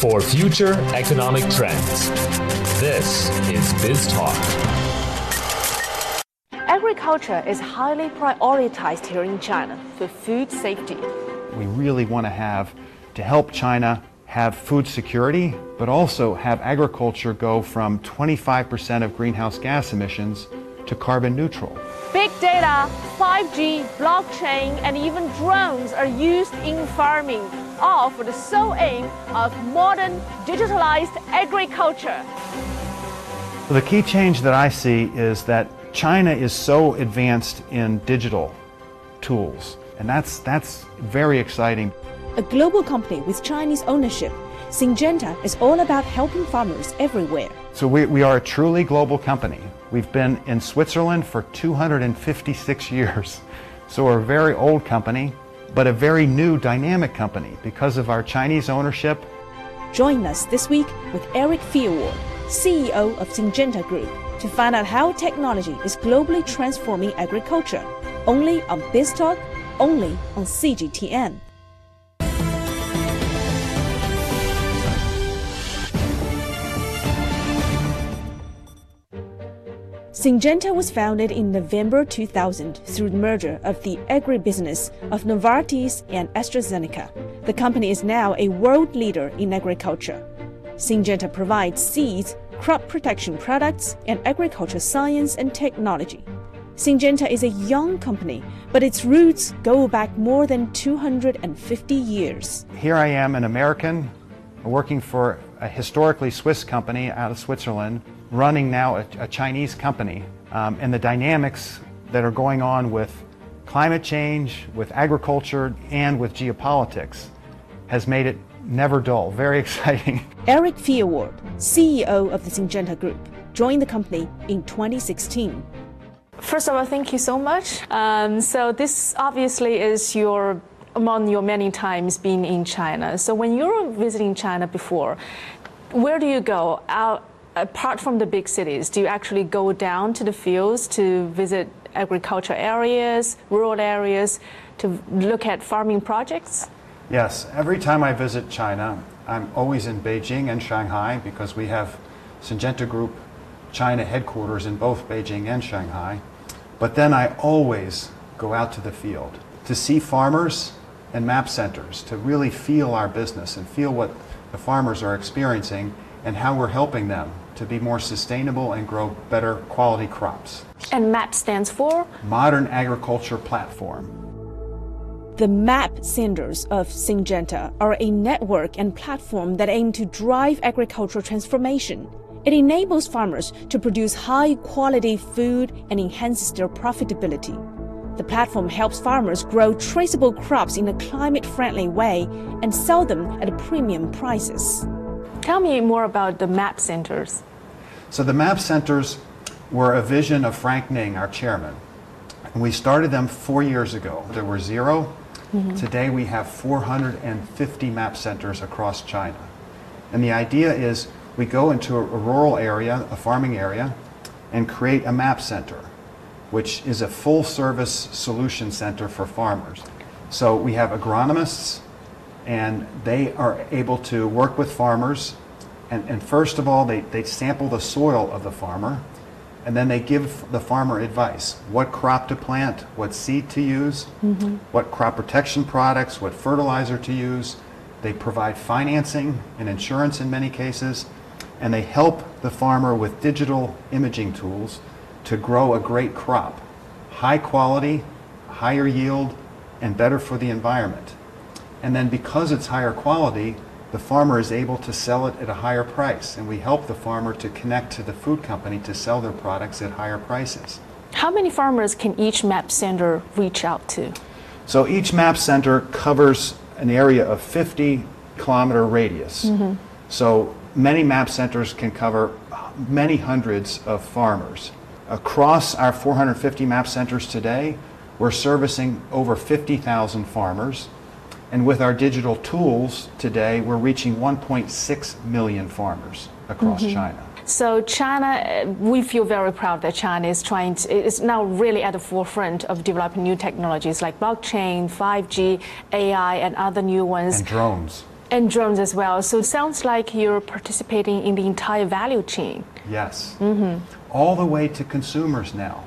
for future economic trends. This is Biz Talk. Agriculture is highly prioritized here in China for food safety. We really want to have to help China have food security, but also have agriculture go from 25% of greenhouse gas emissions to carbon neutral. Big data, 5G, blockchain, and even drones are used in farming, all for the sole aim of modern digitalized agriculture. The key change that I see is that China is so advanced in digital tools, and that's, that's very exciting. A global company with Chinese ownership, Syngenta is all about helping farmers everywhere. So we, we are a truly global company. We've been in Switzerland for 256 years. So we're a very old company, but a very new dynamic company because of our Chinese ownership. Join us this week with Erik Fyrwald, CEO of Syngenta Group, to find out how technology is globally transforming agriculture. Only on BizTalk, only on CGTN. Syngenta was founded in November 2000 through the merger of the agribusiness of Novartis and AstraZeneca. The company is now a world leader in agriculture. Syngenta provides seeds, crop protection products, and agriculture science and technology. Syngenta is a young company, but its roots go back more than 250 years. Here I am, an American, working for a historically Swiss company out of Switzerland, running now a, a Chinese company. Um, and the dynamics that are going on with climate change, with agriculture, and with geopolitics has made it never dull. Very exciting. Erik Fyrwald, CEO of the Syngenta Group, joined the company in 2016. First of all, thank you so much. Um, so this obviously is your among your many times being in China. So when you were visiting China before, where do you go out apart from the big cities? Do you actually go down to the fields to visit agriculture areas, rural areas, to look at farming projects? Yes, every time I visit China, I'm always in Beijing and Shanghai because we have Syngenta Group China headquarters in both Beijing and Shanghai. But then I always go out to the field to see farmers and map centers, to really feel our business and feel what the farmers are experiencing and how we're helping them to be more sustainable and grow better quality crops. And MAP stands for? Modern Agriculture Platform. The MAP centers of Syngenta are a network and platform that aim to drive agricultural transformation. It enables farmers to produce high quality food and enhances their profitability. The platform helps farmers grow traceable crops in a climate friendly way and sell them at premium prices. Tell me more about the MAP centers. So, the MAP centers were a vision of Frank Ning, our chairman. And we started them four years ago. There were 0 mm-hmm. Today we have 450 MAP centers across China. And the idea is we go into a, a rural area, a farming area, and create a MAP center, which is a full service solution center for farmers. So we have agronomists, and they are able to work with farmers. And, and first of all, they, they sample the soil of the farmer, and then they give the farmer advice what crop to plant, what seed to use, mm-hmm. what crop protection products, what fertilizer to use. They provide financing and insurance in many cases, and they help the farmer with digital imaging tools to grow a great crop. High quality, higher yield, and better for the environment. And then because it's higher quality, the farmer is able to sell it at a higher price. And we help the farmer to connect to the food company to sell their products at higher prices. How many farmers can each MAP center reach out to? So each MAP center covers an area of 50 kilometer radius. Mm-hmm. So many MAP centers can cover many hundreds of farmers. Across our 450 MAP centers today, we're servicing over 50,000 farmers and with our digital tools today, we're reaching 1.6 million farmers across mm-hmm. China. So China, we feel very proud that China is trying to, is now really at the forefront of developing new technologies like blockchain, 5G, AI, and other new ones. And drones. And drones as well. So it sounds like you're participating in the entire value chain. Yes. All the way to consumers now.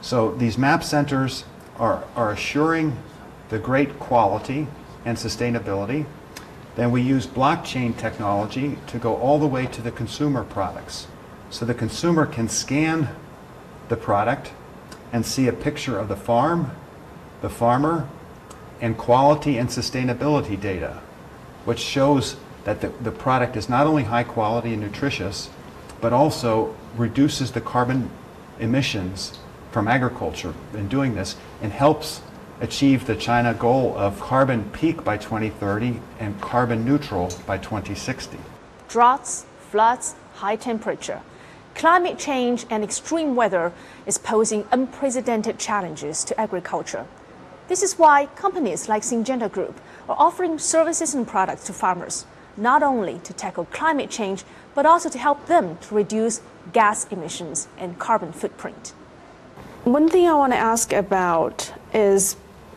So these map centers are, are assuring the great quality and sustainability. Then we use blockchain technology to go all the way to the consumer products. So the consumer can scan the product and see a picture of the farm, the farmer, and quality and sustainability data, which shows that the, the product is not only high quality and nutritious, but also reduces the carbon emissions from agriculture in doing this and helps achieve the China goal of carbon peak by 2030 and carbon neutral by 2060. Droughts, floods, high temperature. Climate change and extreme weather is posing unprecedented challenges to agriculture. This is why companies like Syngenta Group are offering services and products to farmers, not only to tackle climate change, but also to help them to reduce gas emissions and carbon footprint. One thing I want to ask about is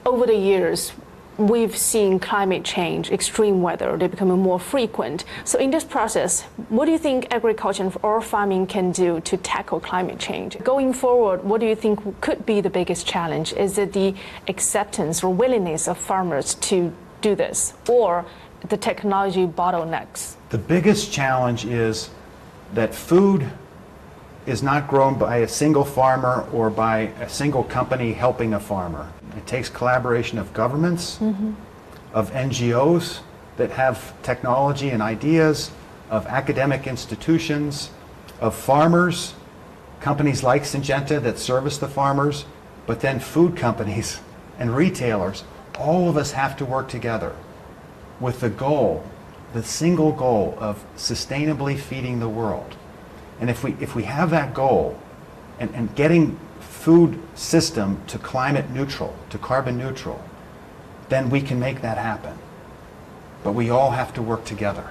over the years, we've seen climate change, extreme weather, they're becoming more frequent. So, in this process, what do you think agriculture or farming can do to tackle climate change? Going forward, what do you think could be the biggest challenge? Is it the acceptance or willingness of farmers to do this, or the technology bottlenecks? The biggest challenge is that food is not grown by a single farmer or by a single company helping a farmer. It takes collaboration of governments, mm-hmm. of NGOs that have technology and ideas, of academic institutions, of farmers, companies like Syngenta that service the farmers, but then food companies and retailers. All of us have to work together with the goal, the single goal of sustainably feeding the world. And if we, if we have that goal and, and getting food system to climate neutral, to carbon neutral, then we can make that happen. But we all have to work together.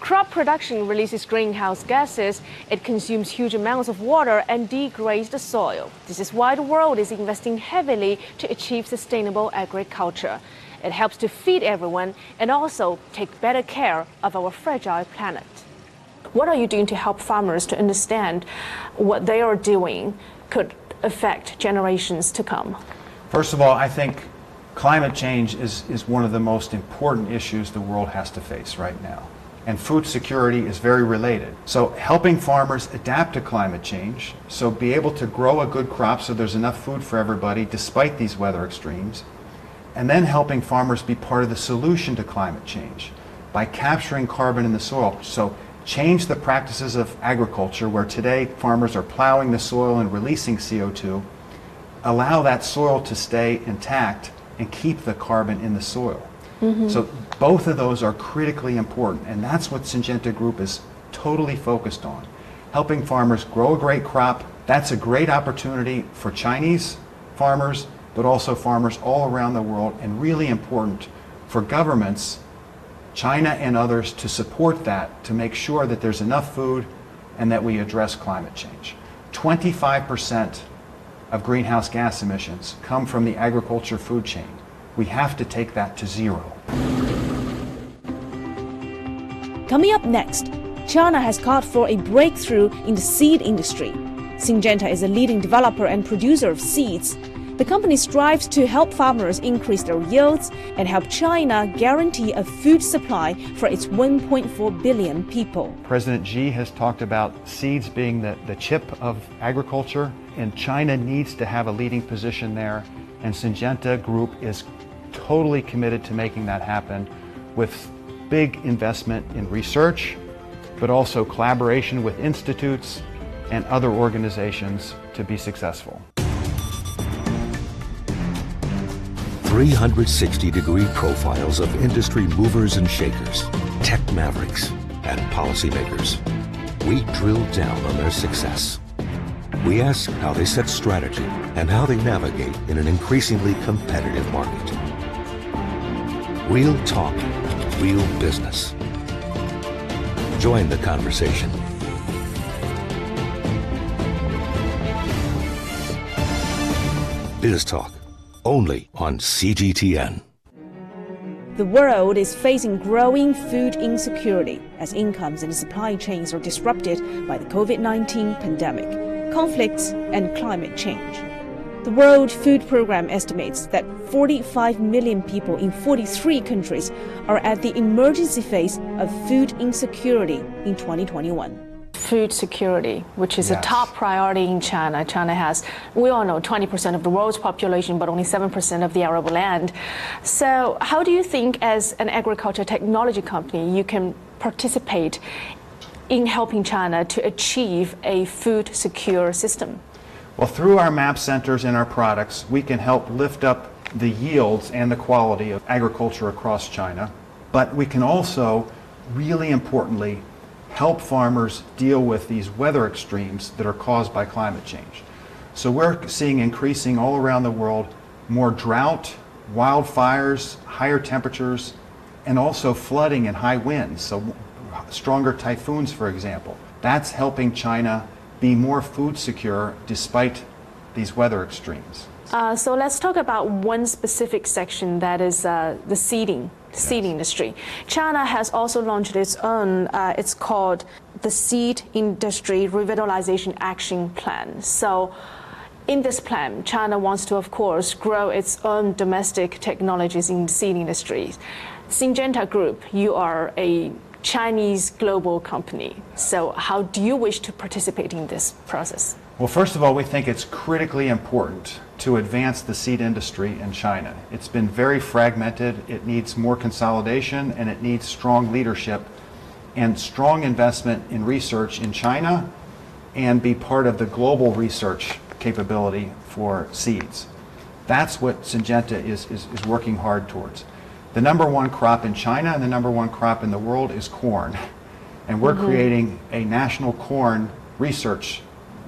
Crop production releases greenhouse gases, it consumes huge amounts of water and degrades the soil. This is why the world is investing heavily to achieve sustainable agriculture. It helps to feed everyone and also take better care of our fragile planet. What are you doing to help farmers to understand what they are doing could affect generations to come? First of all, I think climate change is, is one of the most important issues the world has to face right now. And food security is very related. So, helping farmers adapt to climate change, so be able to grow a good crop so there's enough food for everybody despite these weather extremes, and then helping farmers be part of the solution to climate change by capturing carbon in the soil. So, change the practices of agriculture where today farmers are plowing the soil and releasing CO2, allow that soil to stay intact and keep the carbon in the soil. Mm-hmm. So both of those are critically important, and that's what Syngenta Group is totally focused on. Helping farmers grow a great crop. That's a great opportunity for Chinese farmers, but also farmers all around the world, and really important for governments, China and others, to support that, to make sure that there's enough food and that we address climate change. 25% of greenhouse gas emissions come from the agriculture food chain. We have to take that to zero. Coming up next, China has called for a breakthrough in the seed industry. Syngenta is a leading developer and producer of seeds. The company strives to help farmers increase their yields and help China guarantee a food supply for its 1.4 billion people. President Xi has talked about seeds being the, the chip of agriculture, and China needs to have a leading position there. And Syngenta Group is totally committed to making that happen with big investment in research, but also collaboration with institutes and other organizations to be successful. 360 degree profiles of industry movers and shakers, tech mavericks, and policymakers. We drill down on their success. We ask how they set strategy and how they navigate in an increasingly competitive market. Real talk, real business. Join the conversation. Biz Talk, only on CGTN. The world is facing growing food insecurity as incomes and supply chains are disrupted by the COVID 19 pandemic, conflicts, and climate change. The World Food Programme estimates that 45 million people in 43 countries are at the emergency phase of food insecurity in 2021 food security, which is Yes. a top priority in China. China has, we all know, 20% of the world's population, but only 7% of the arable land. So, how do you think, as an agriculture technology company, you can participate in helping China to achieve a food secure system? Well, through our map centers and our products, we can help lift up the yields and the quality of agriculture across China. But we can also, really importantly, help farmers deal with these weather extremes that are caused by climate change. So we're seeing increasing all around the world more drought, wildfires, higher temperatures, and also flooding and high winds. So stronger typhoons, for example. That's helping China be more food secure despite these weather extremes. Uh, so let's talk about one specific section that is uh, the seeding, seed industry. China has also launched its own. Uh, it's called the Seed Industry Revitalization Action Plan. So. In this plan, China wants to, of course, grow its own domestic technologies in the seed industry. Syngenta Group, you are a Chinese global company. So, how do you wish to participate in this process? Well, first of all, we think it's critically important to advance the seed industry in China. It's been very fragmented, it needs more consolidation, and it needs strong leadership and strong investment in research in China and be part of the global research capability for seeds. That's what Syngenta is, is, is working hard towards. The number one crop in China and the number one crop in the world is corn. And we're mm-hmm. creating a national corn research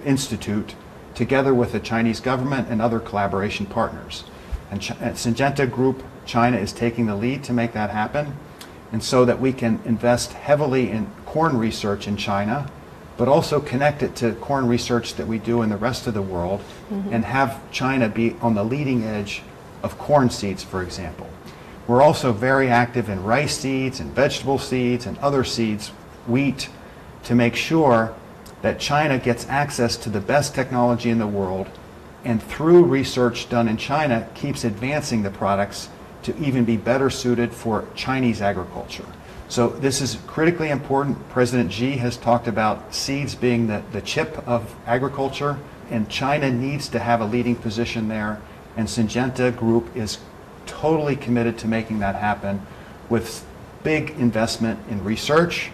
institute together with the Chinese government and other collaboration partners. And Ch- Syngenta Group China is taking the lead to make that happen. And so that we can invest heavily in corn research in China, but also connect it to corn research that we do in the rest of the world mm-hmm. and have China be on the leading edge of corn seeds, for example. We're also very active in rice seeds and vegetable seeds and other seeds, wheat, to make sure that China gets access to the best technology in the world and through research done in China keeps advancing the products to even be better suited for Chinese agriculture. So this is critically important. President Xi has talked about seeds being the, the chip of agriculture, and China needs to have a leading position there. And Syngenta Group is totally committed to making that happen with big investment in research,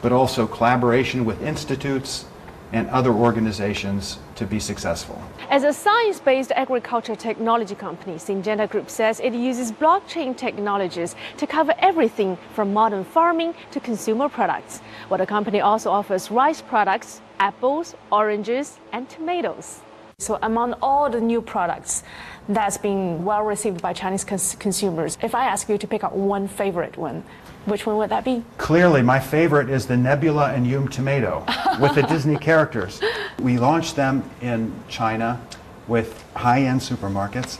but also collaboration with institutes and other organizations to be successful. As a science based agriculture technology company, Syngenta Group says it uses blockchain technologies to cover everything from modern farming to consumer products. While the company also offers rice products, apples, oranges, and tomatoes. So, among all the new products that's been well received by Chinese cons- consumers, if I ask you to pick out one favorite one, which one would that be? Clearly, my favorite is the Nebula and Yum tomato with the Disney characters. We launched them in China with high end supermarkets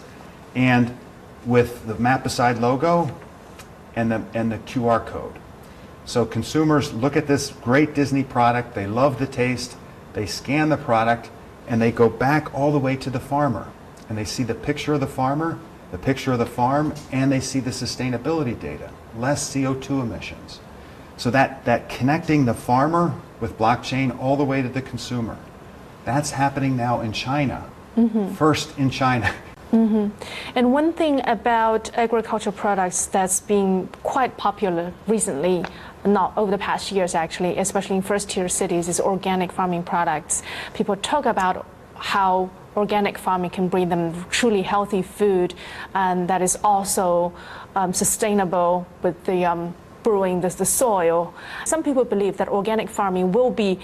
and with the MAP beSide logo and the, and the QR code. So consumers look at this great Disney product, they love the taste, they scan the product, and they go back all the way to the farmer. And they see the picture of the farmer, the picture of the farm, and they see the sustainability data, less CO2 emissions. So that, that connecting the farmer with blockchain all the way to the consumer, that's happening now in China. Mm-hmm. First in China. Mm-hmm. And one thing about agricultural products that's been quite popular recently, not over the past years actually, especially in first tier cities, is organic farming products. People talk about how organic farming can bring them truly healthy food and that is also um, sustainable with the um, brewing the, the soil. Some people believe that organic farming will be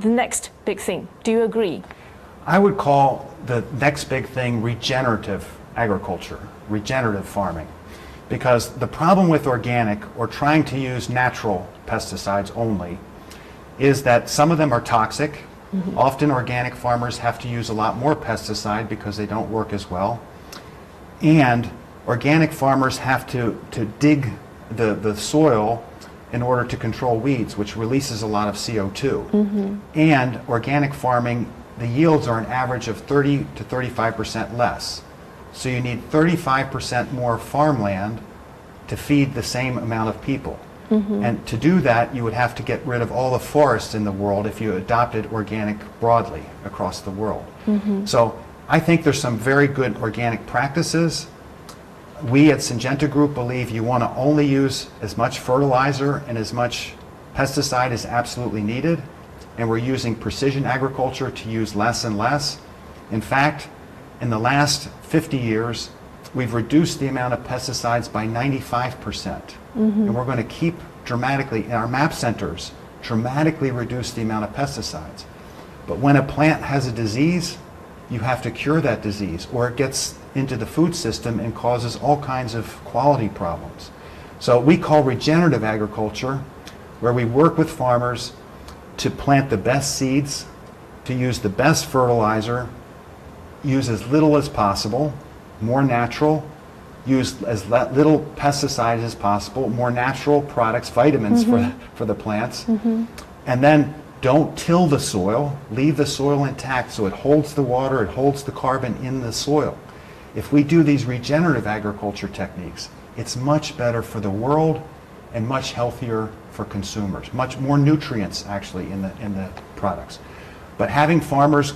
the next big thing. Do you agree? I would call the next big thing regenerative agriculture, regenerative farming. Because the problem with organic or trying to use natural pesticides only is that some of them are toxic. Mm-hmm. Often organic farmers have to use a lot more pesticide because they don't work as well. And organic farmers have to, to dig the, the soil in order to control weeds, which releases a lot of CO2. Mm-hmm. And organic farming, the yields are an average of 30 to 35% less. So you need 35% more farmland to feed the same amount of people. Mm-hmm. And to do that, you would have to get rid of all the forests in the world if you adopted organic broadly across the world. Mm-hmm. So I think there's some very good organic practices. We at Syngenta Group believe you want to only use as much fertilizer and as much pesticide as absolutely needed. And we're using precision agriculture to use less and less. In fact, in the last 50 years, we've reduced the amount of pesticides by 95%. Mm-hmm. And we're going to keep dramatically, in our MAP centers, dramatically reduce the amount of pesticides. But when a plant has a disease, you have to cure that disease, or it gets into the food system and causes all kinds of quality problems. So we call regenerative agriculture, where we work with farmers to plant the best seeds, to use the best fertilizer, use as little as possible, more natural, use as little pesticides as possible, more natural products, vitamins for, mm-hmm. the, for the plants, mm-hmm. and then don't till the soil, leave the soil intact so it holds the water, it holds the carbon in the soil. If we do these regenerative agriculture techniques, it's much better for the world and much healthier for consumers, much more nutrients actually in the, in the products. But having farmers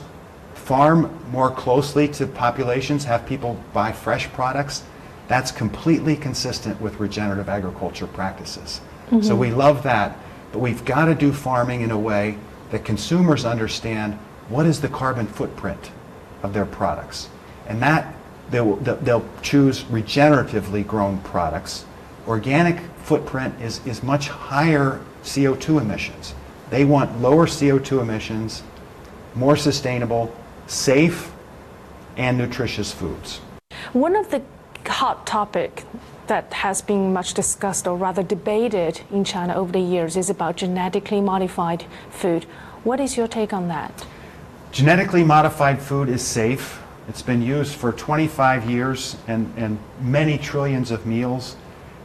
farm more closely to populations, have people buy fresh products, that's completely consistent with regenerative agriculture practices. So mm-hmm. we love that, but we've got to do farming in a way that consumers understand what is the carbon footprint of their products. And that they'll, they'll choose regeneratively grown products. Organic footprint is, is much higher CO2 emissions. They want lower CO2 emissions, more sustainable, safe, and nutritious foods. One of the hot topic that has been much discussed or rather debated in China over the years is about genetically modified food. What is your take on that? Genetically modified food is safe. It's been used for 25 years and, and many trillions of meals.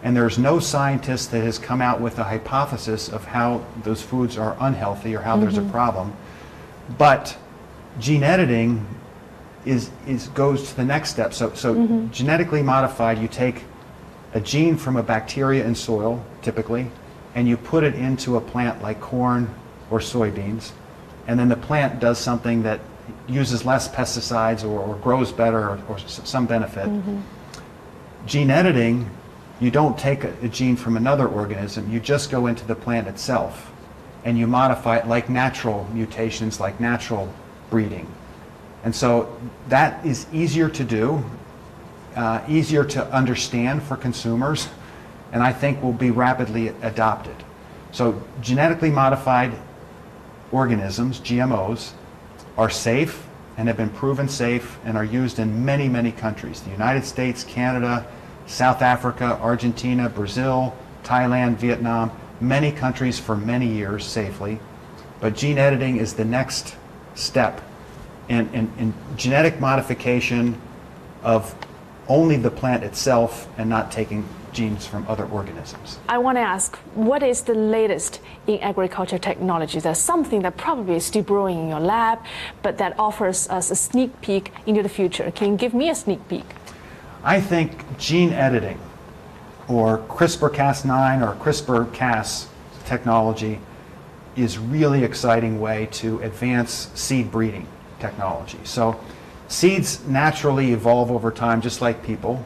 And there's no scientist that has come out with a hypothesis of how those foods are unhealthy or how there's a mm-hmm. problem. But gene editing is, is, goes to the next step. So, so mm-hmm. genetically modified, you take a gene from a bacteria in soil, typically, and you put it into a plant like corn or soybeans, and then the plant does something that uses less pesticides or, or grows better or, or some benefit. Mm-hmm. Gene editing, you don't take a, a gene from another organism, you just go into the plant itself and you modify it like natural mutations, like natural breeding. And so that is easier to do, uh, easier to understand for consumers, and I think will be rapidly adopted. So genetically modified organisms, GMOs, are safe and have been proven safe and are used in many, many countries. The United States, Canada, South Africa, Argentina, Brazil, Thailand, Vietnam, many countries for many years safely. But gene editing is the next step in, in, in genetic modification of only the plant itself and not taking genes from other organisms. I want to ask, what is the latest in agriculture technology? That's something that probably is still brewing in your lab, but that offers us a sneak peek into the future. Can you give me a sneak peek? I think gene editing or CRISPR-Cas9 or CRISPR-Cas technology is really exciting way to advance seed breeding technology. So seeds naturally evolve over time just like people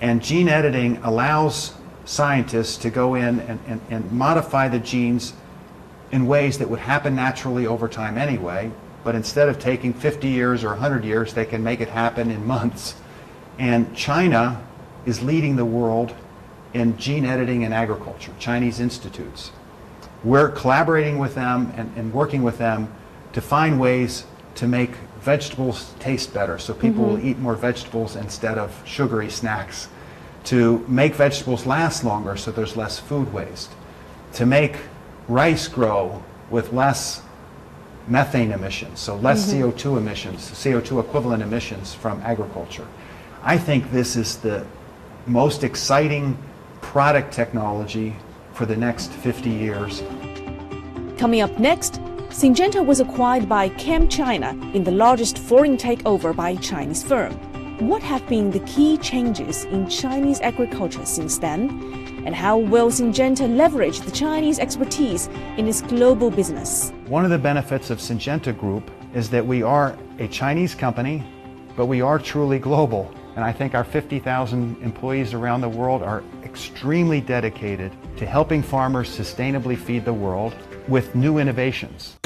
and gene editing allows scientists to go in and, and, and modify the genes in ways that would happen naturally over time anyway, but instead of taking 50 years or 100 years, they can make it happen in months. And China is leading the world in gene editing in agriculture, Chinese institutes. We're collaborating with them and, and working with them to find ways to make vegetables taste better. So people will mm-hmm. eat more vegetables instead of sugary snacks, to make vegetables last longer so there's less food waste, to make rice grow with less methane emissions, so less mm-hmm. CO2 emissions, CO2 equivalent emissions from agriculture. I think this is the most exciting product technology for the next 50 years. Coming up next, Syngenta was acquired by ChemChina in the largest foreign takeover by a Chinese firm. What have been the key changes in Chinese agriculture since then? And how will Syngenta leverage the Chinese expertise in its global business? One of the benefits of Syngenta Group is that we are a Chinese company, but we are truly global. And I think our 50,000 employees around the world are extremely dedicated to helping farmers sustainably feed the world with new innovations.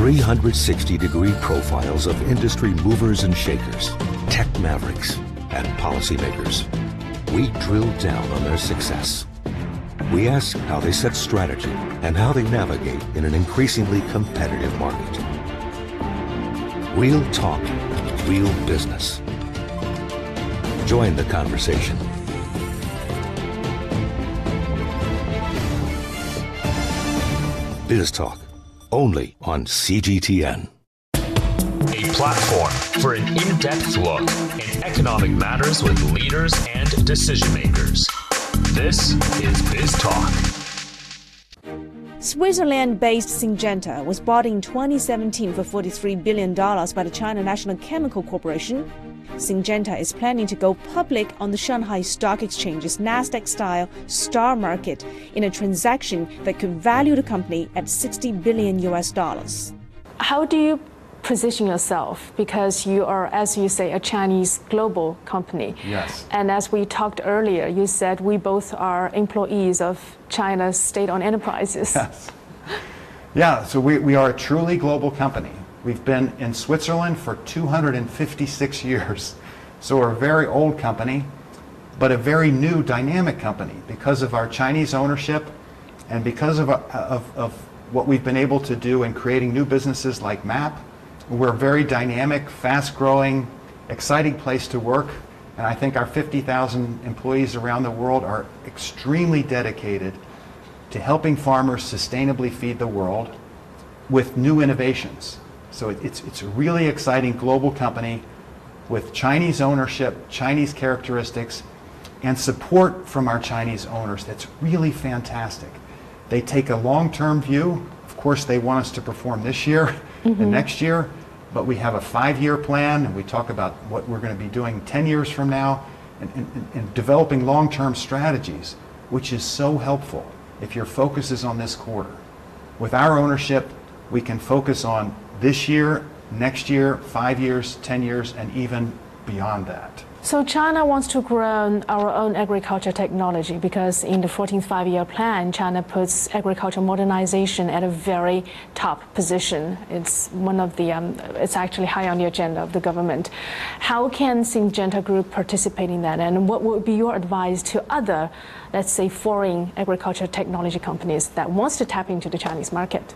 360 degree profiles of industry movers and shakers, tech mavericks, and policymakers. We drill down on their success. We ask how they set strategy and how they navigate in an increasingly competitive market. Real talk, real business. Join the conversation. Biz Talk, only on CGTN. A platform for an in depth look in economic matters with leaders and decision makers. This is Biz Talk. Switzerland based Syngenta was bought in 2017 for $43 billion by the China National Chemical Corporation. Syngenta is planning to go public on the Shanghai Stock Exchange's Nasdaq style star market in a transaction that could value the company at 60 billion US dollars. How do you position yourself? Because you are, as you say, a Chinese global company. Yes. And as we talked earlier, you said we both are employees of China's state owned enterprises. Yes. Yeah, so we, we are a truly global company. We've been in Switzerland for 256 years. So we're a very old company, but a very new, dynamic company because of our Chinese ownership and because of, of, of what we've been able to do in creating new businesses like MAP. We're a very dynamic, fast growing, exciting place to work. And I think our 50,000 employees around the world are extremely dedicated to helping farmers sustainably feed the world with new innovations. So it, it's, it's a really exciting global company with Chinese ownership, Chinese characteristics, and support from our Chinese owners that's really fantastic. They take a long term view. Of course, they want us to perform this year and mm-hmm. next year, but we have a five year plan, and we talk about what we're going to be doing 10 years from now, and, and, and developing long term strategies, which is so helpful if your focus is on this quarter. With our ownership, we can focus on this year, next year, five years, 10 years, and even beyond that. So China wants to grow our own agriculture technology because in the 14th five-year plan, China puts agriculture modernization at a very top position. It's one of the, um, it's actually high on the agenda of the government. How can Syngenta Group participate in that, and what would be your advice to other, let's say, foreign agriculture technology companies that wants to tap into the Chinese market?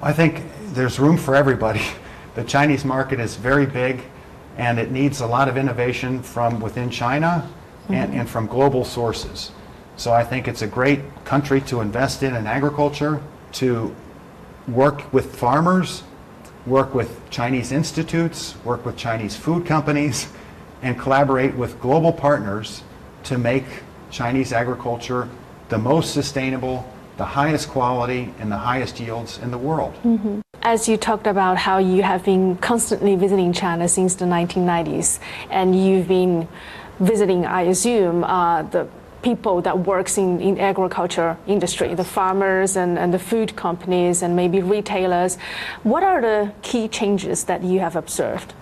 I think there's room for everybody. The Chinese market is very big and it needs a lot of innovation from within China and, and from global sources. So I think it's a great country to invest in in agriculture, to work with farmers, work with Chinese institutes, work with Chinese food companies, and collaborate with global partners to make Chinese agriculture the most sustainable, the highest quality, and the highest yields in the world. As you talked about how you have been constantly visiting China since the 1990s, and you've been visiting, I assume, uh, the people that works in, in agriculture industry, the farmers and, and the food companies and maybe retailers. What are the key changes that you have observed?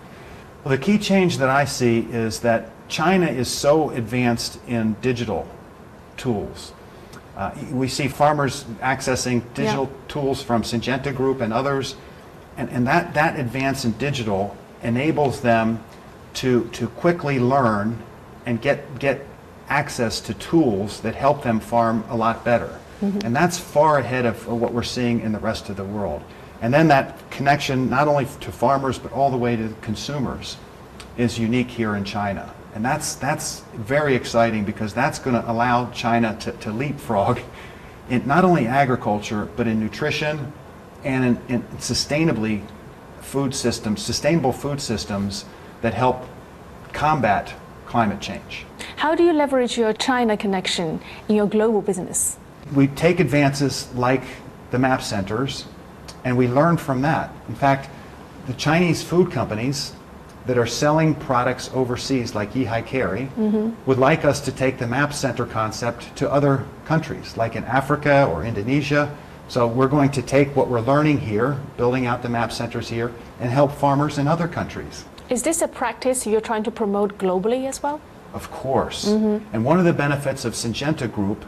Well, the key change that I see is that China is so advanced in digital tools. Uh, we see farmers accessing digital Yeah. tools from Syngenta Group and others, and, and that, that advance in digital enables them to, to quickly learn and get, get access to tools that help them farm a lot better. And that's far ahead of what we're seeing in the rest of the world. And then that connection, not only to farmers, but all the way to consumers, is unique here in China. And that's, that's very exciting because that's going to allow China to, to leapfrog in not only agriculture, but in nutrition and in, in sustainably food systems, sustainable food systems that help combat climate change. How do you leverage your China connection in your global business? We take advances like the map centers and we learn from that. In fact, the Chinese food companies that are selling products overseas, like Yihai Kerry, mm-hmm. would like us to take the map center concept to other countries, like in Africa or Indonesia. So we're going to take what we're learning here, building out the map centers here, and help farmers in other countries. Is this a practice you're trying to promote globally as well? Of course. Mm-hmm. And one of the benefits of Syngenta Group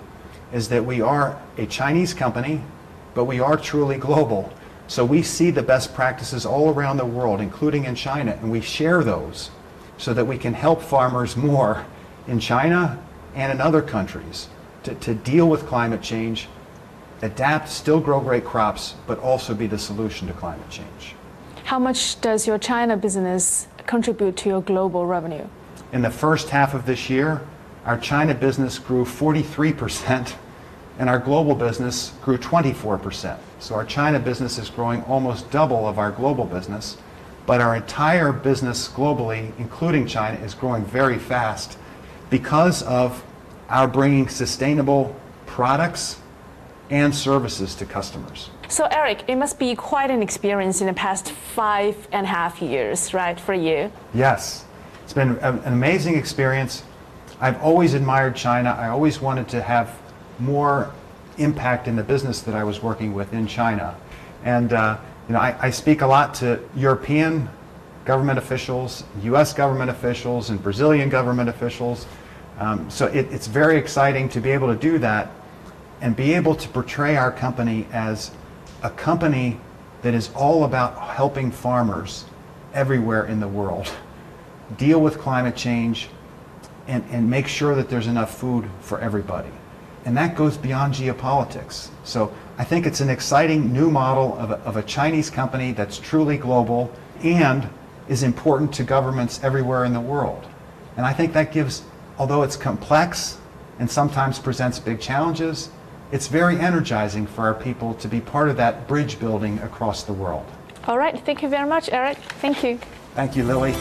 is that we are a Chinese company, but we are truly global. So we see the best practices all around the world, including in China, and we share those so that we can help farmers more in China and in other countries to, to deal with climate change, adapt, still grow great crops, but also be the solution to climate change. How much does your China business contribute to your global revenue? In the first half of this year, our China business grew 43%, and our global business grew 24%. So our China business is growing almost double of our global business, but our entire business globally, including China, is growing very fast because of our bringing sustainable products and services to customers. So, Erik, it must be quite an experience in the past five and a half years, right, for you? Yes, it's been an amazing experience. I've always admired China. I always wanted to have more impact in the business that I was working with in China. And uh, you know, I, I speak a lot to European government officials, U.S. government officials, and Brazilian government officials. Um, so it, it's very exciting to be able to do that and be able to portray our company as a company that is all about helping farmers everywhere in the world deal with climate change and, and make sure that there's enough food for everybody. And that goes beyond geopolitics. So I think it's an exciting new model of a, of a Chinese company that's truly global and is important to governments everywhere in the world. And I think that gives, although it's complex and sometimes presents big challenges, it's very energizing for our people to be part of that bridge building across the world. All right, thank you very much, Erik. Thank you. Thank you, Lily.